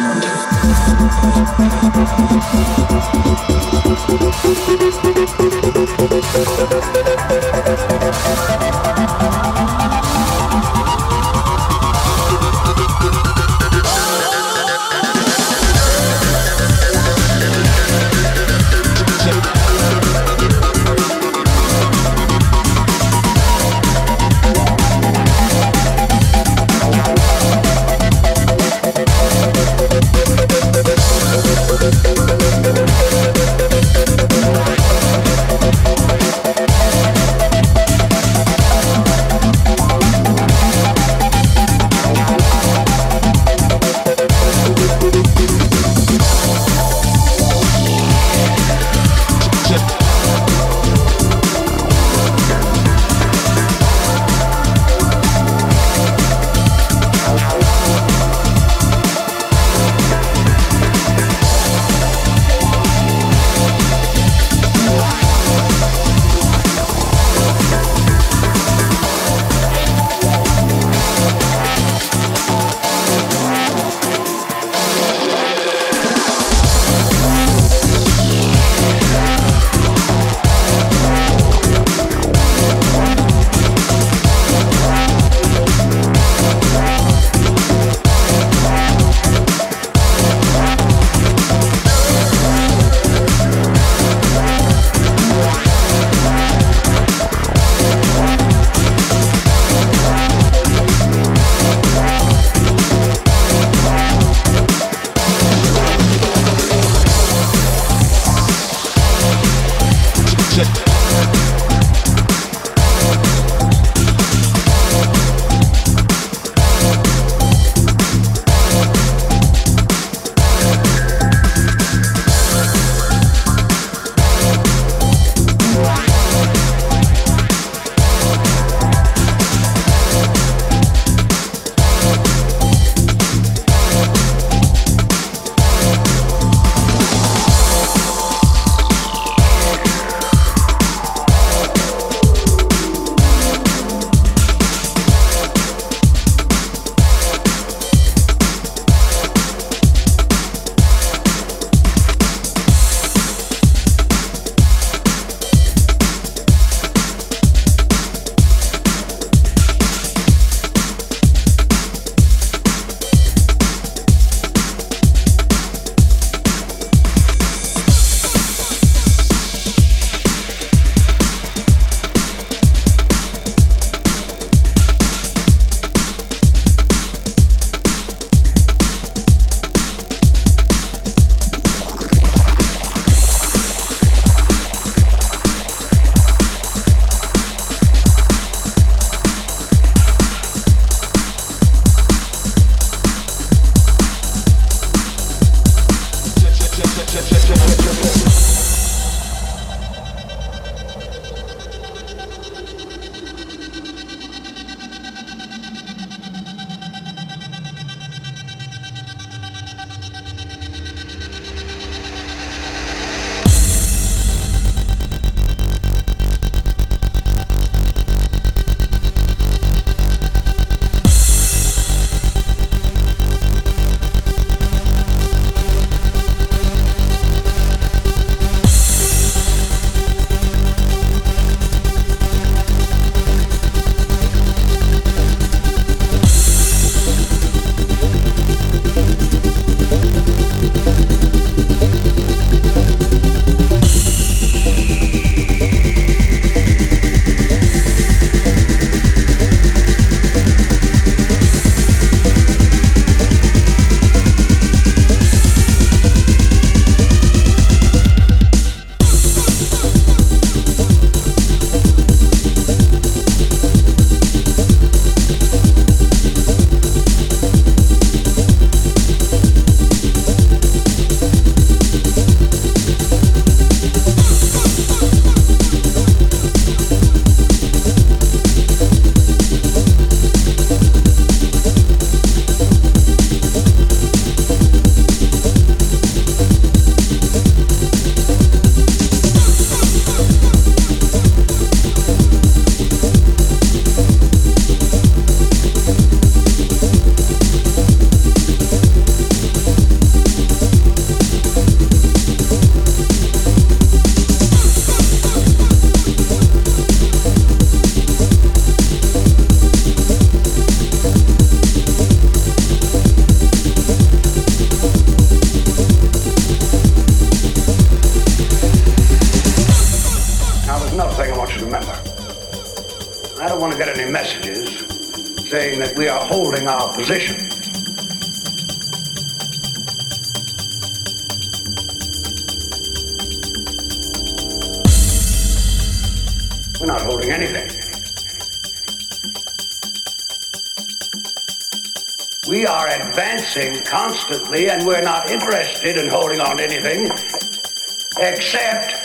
sound. I don't want to get any messages saying that we are holding our position. We're not holding anything. We are advancing constantly and we're not interested in holding on to anything except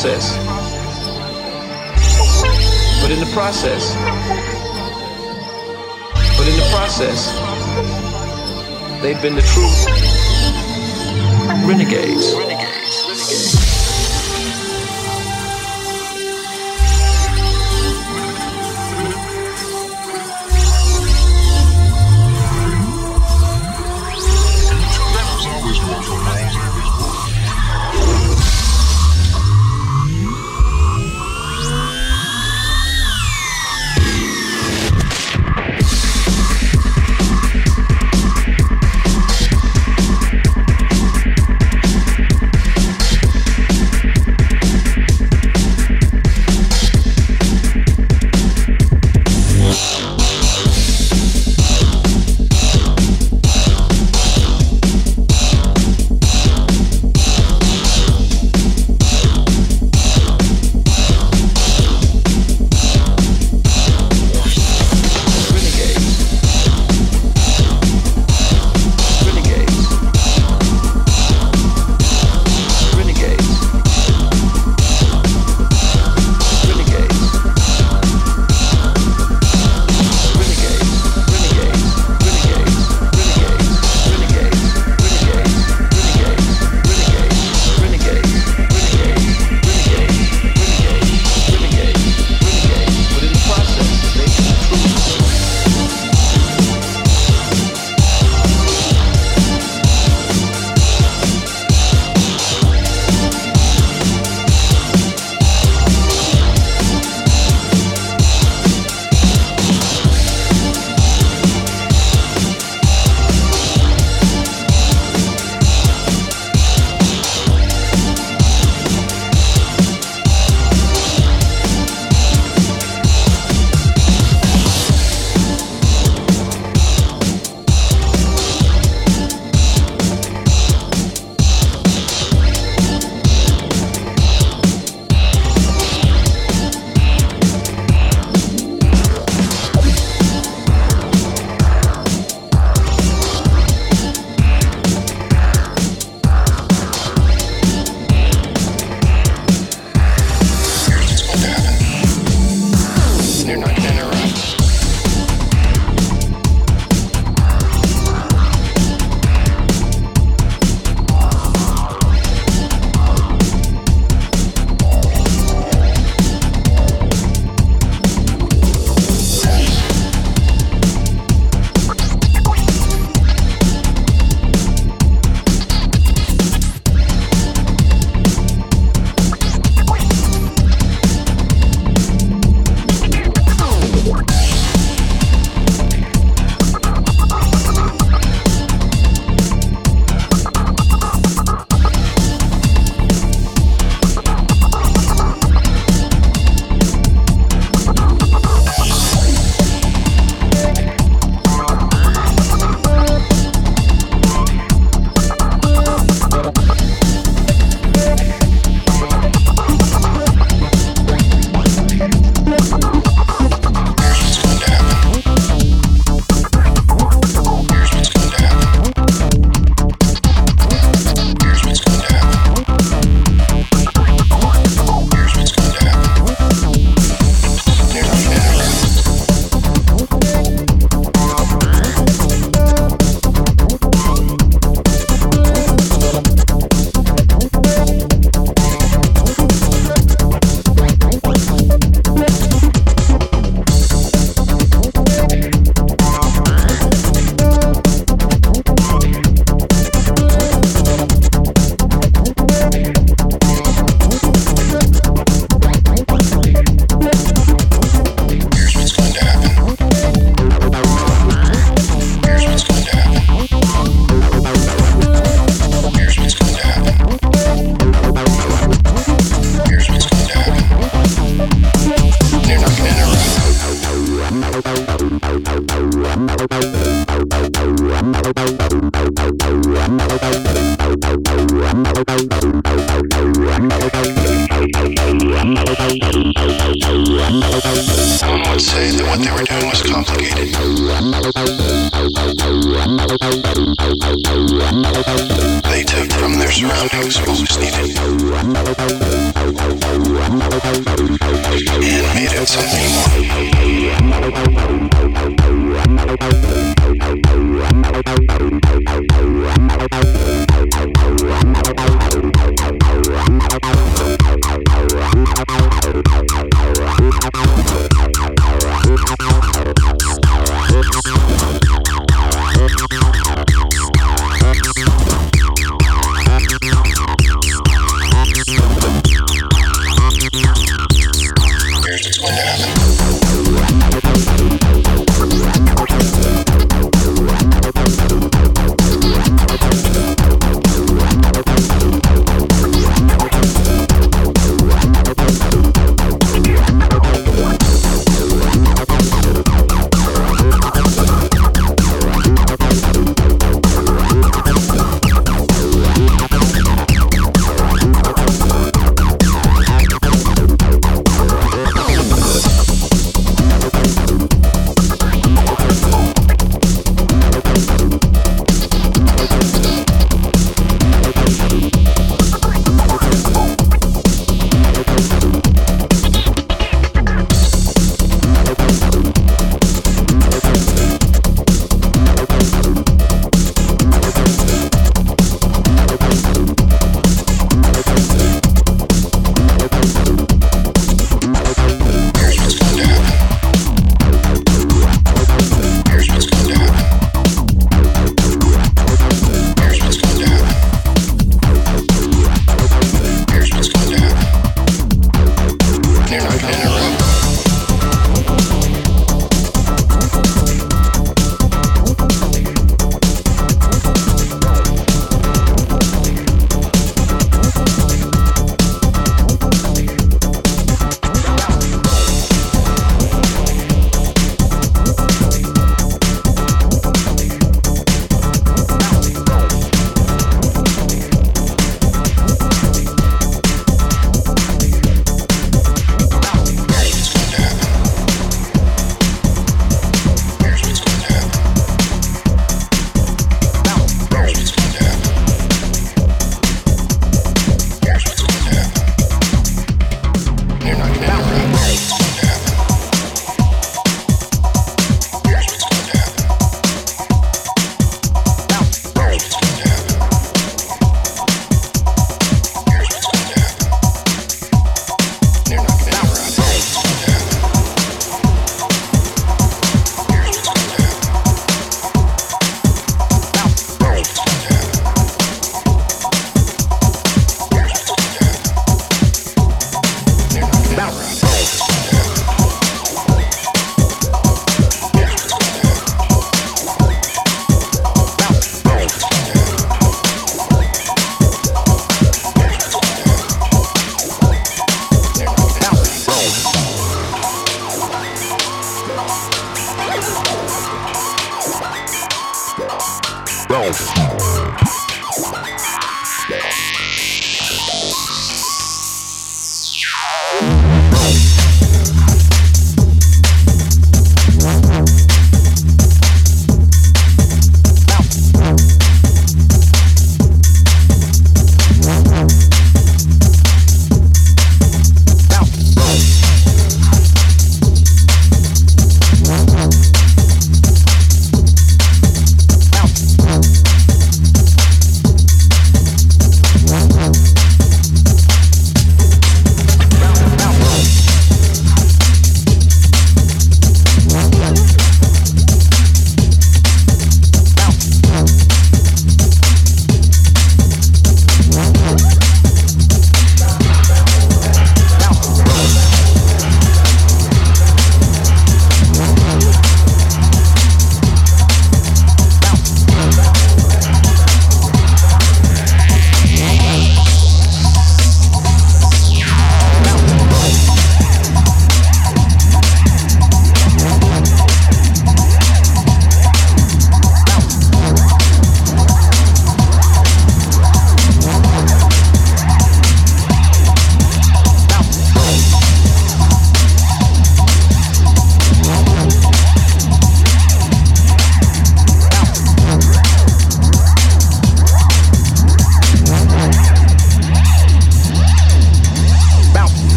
process. But in the process, but in the process, they've been the true renegades.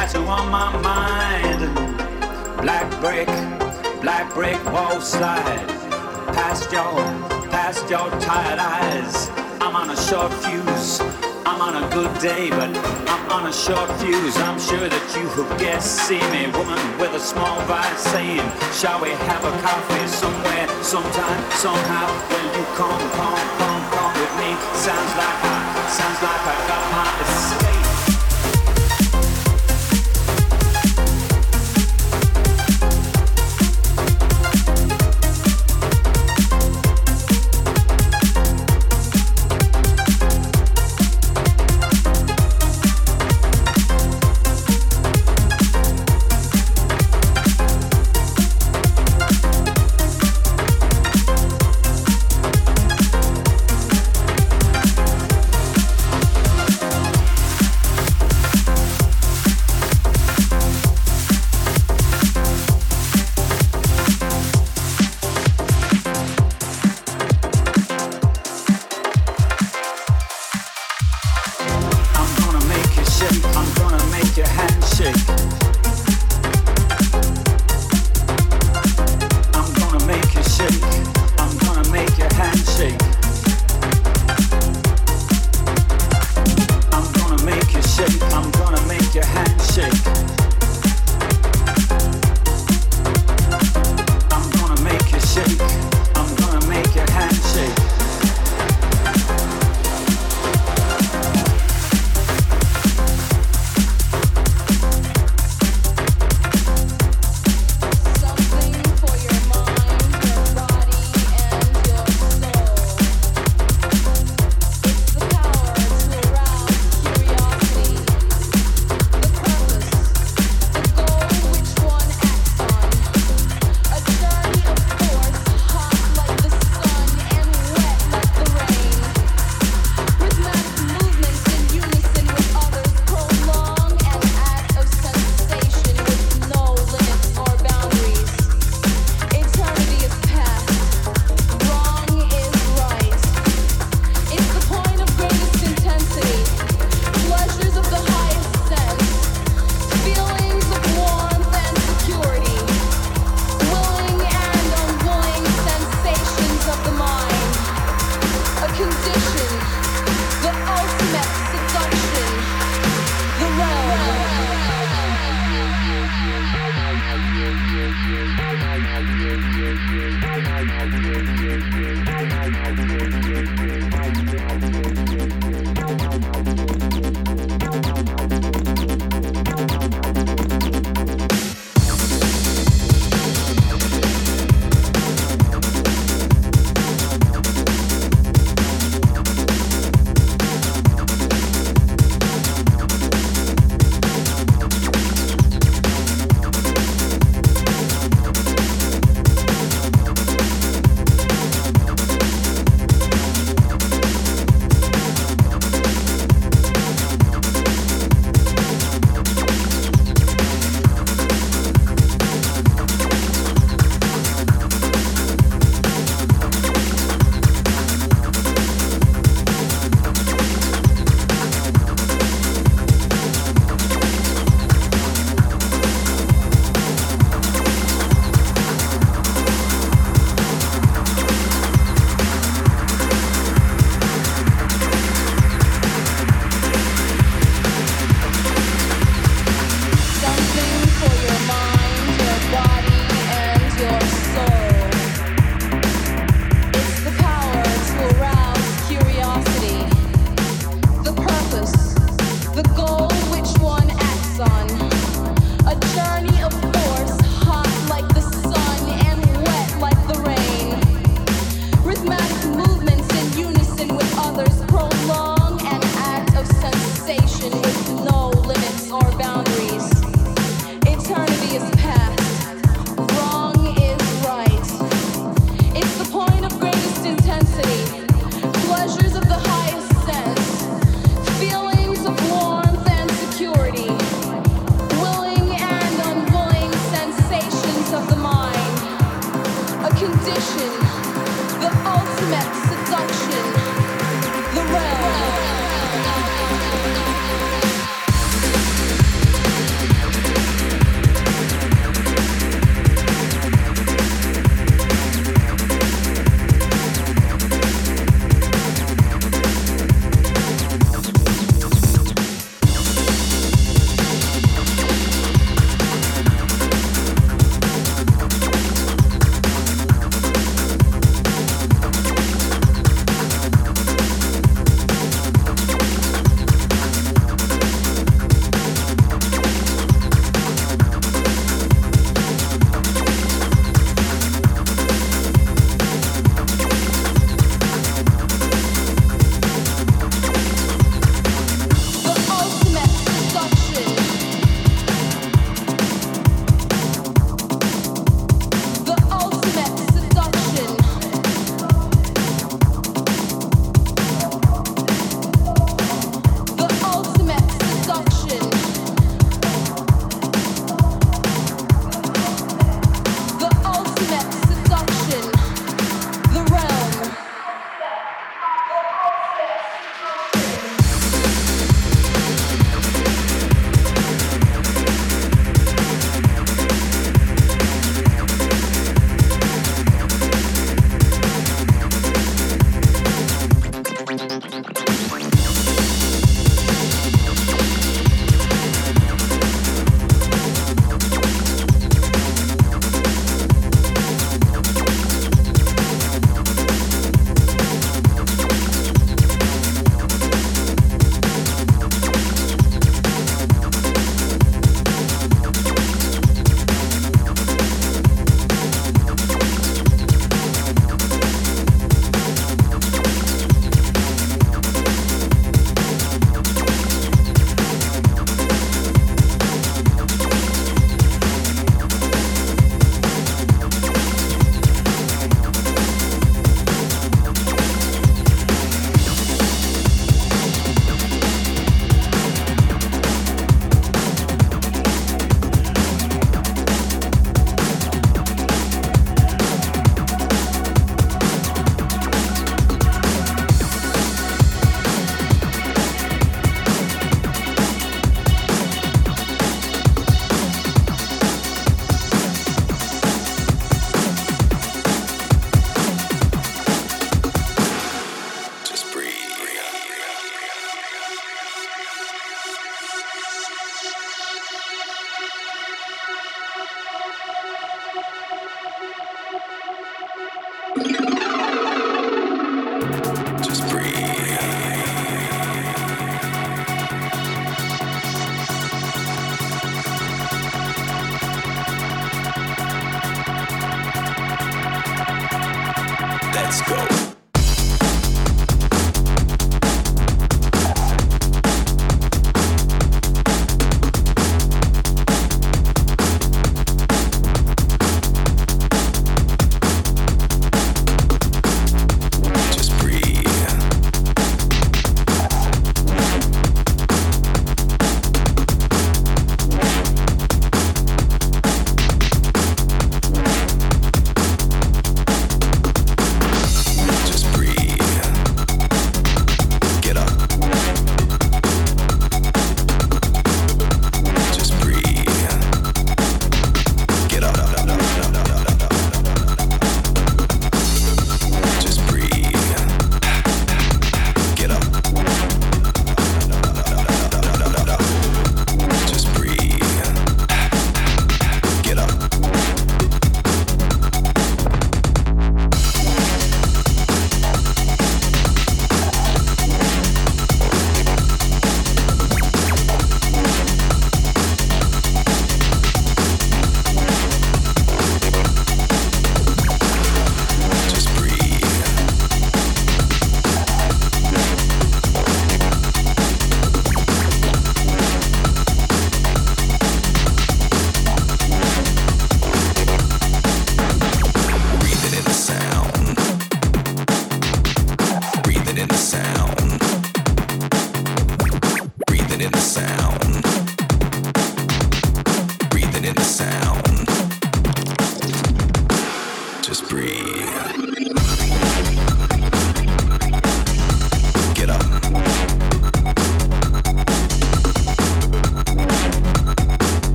Tattoo on my mind. Black brick, black brick wall slide. Past your, past your tired eyes. I'm on a short fuse. I'm on a good day, but I'm on a short fuse. I'm sure that you have guessed. See me, woman with a small vice, saying, Shall we have a coffee somewhere, sometime, somehow? Will you come, come, come, come with me? Sounds like I, sounds like I got my escape.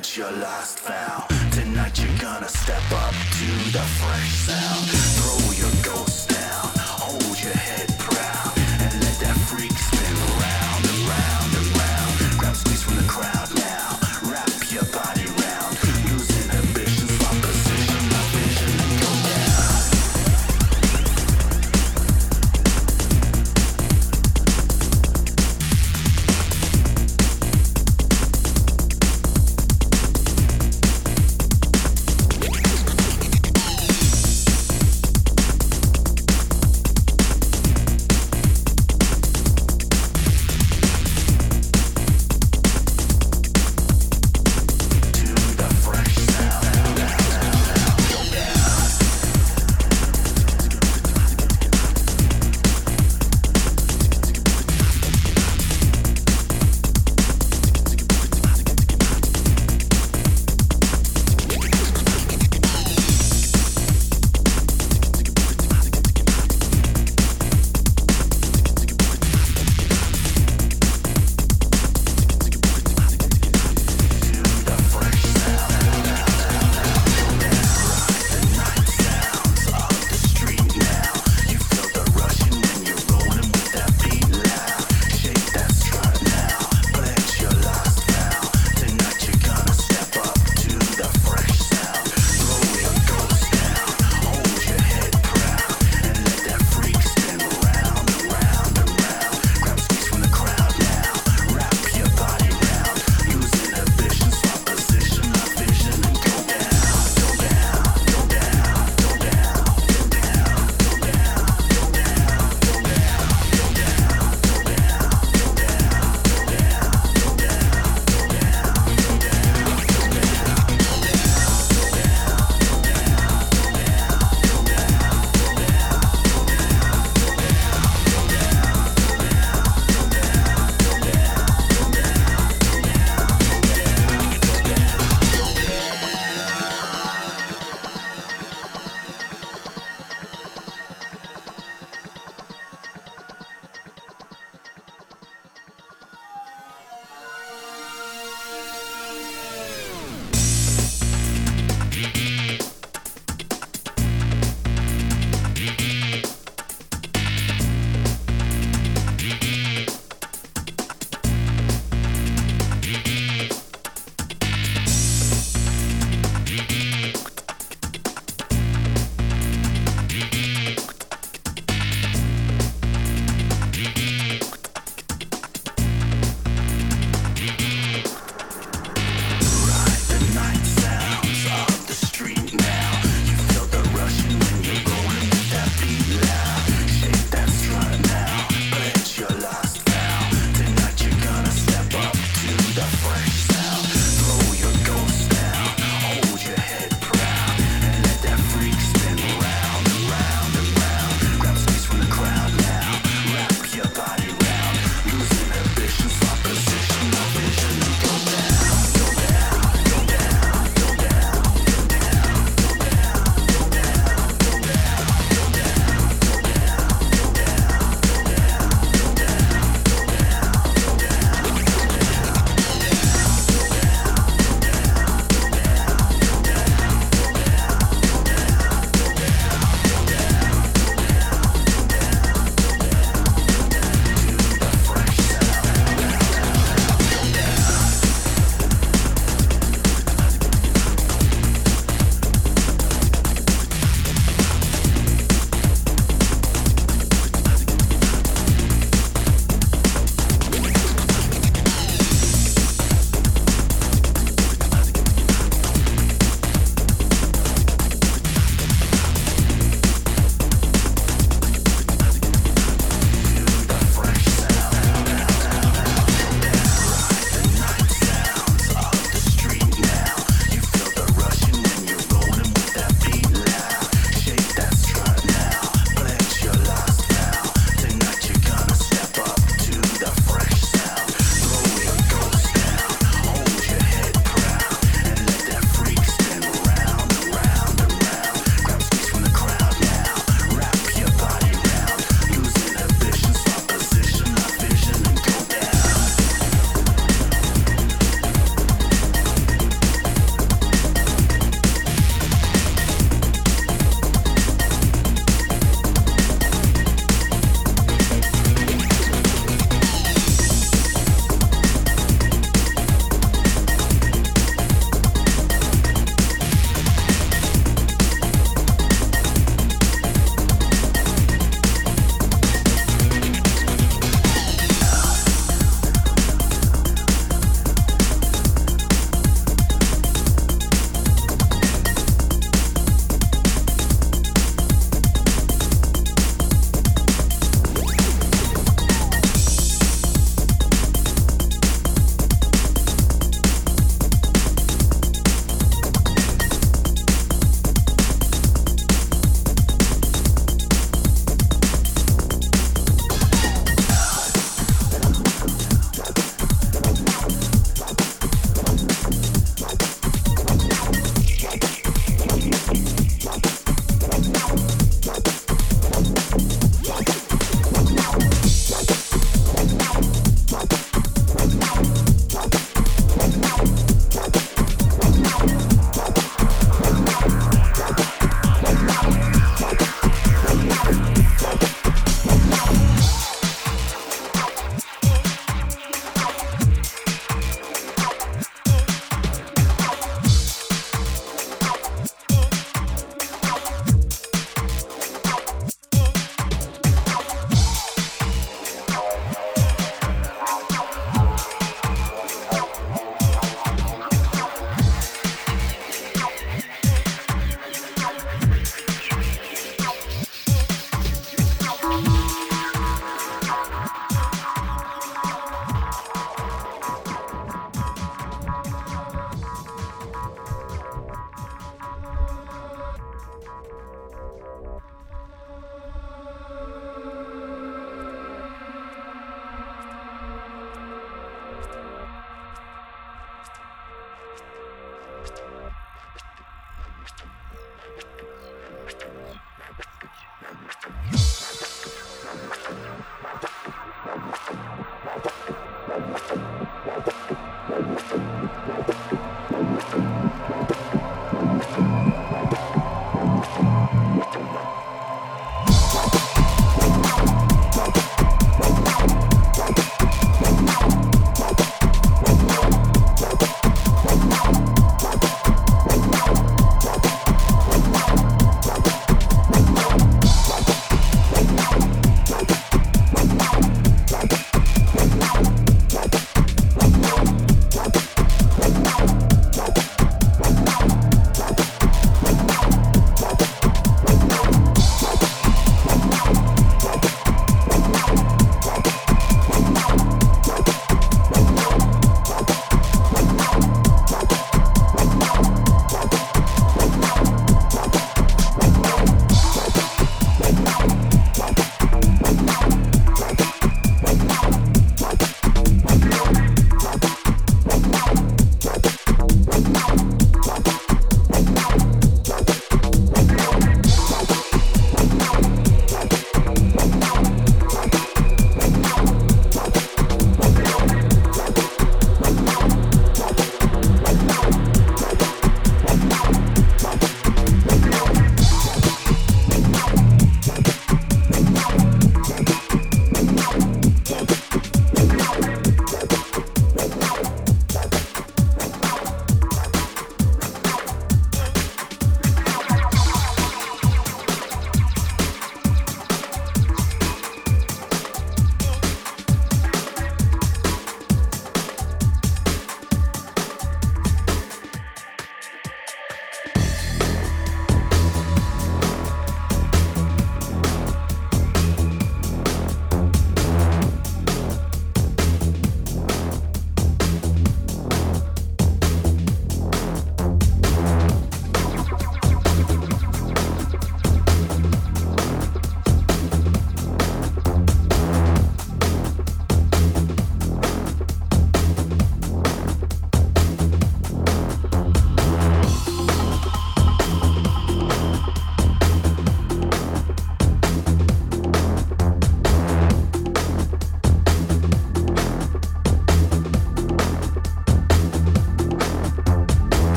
it's your last vow. Tonight you're gonna step up to the fresh sound. Throw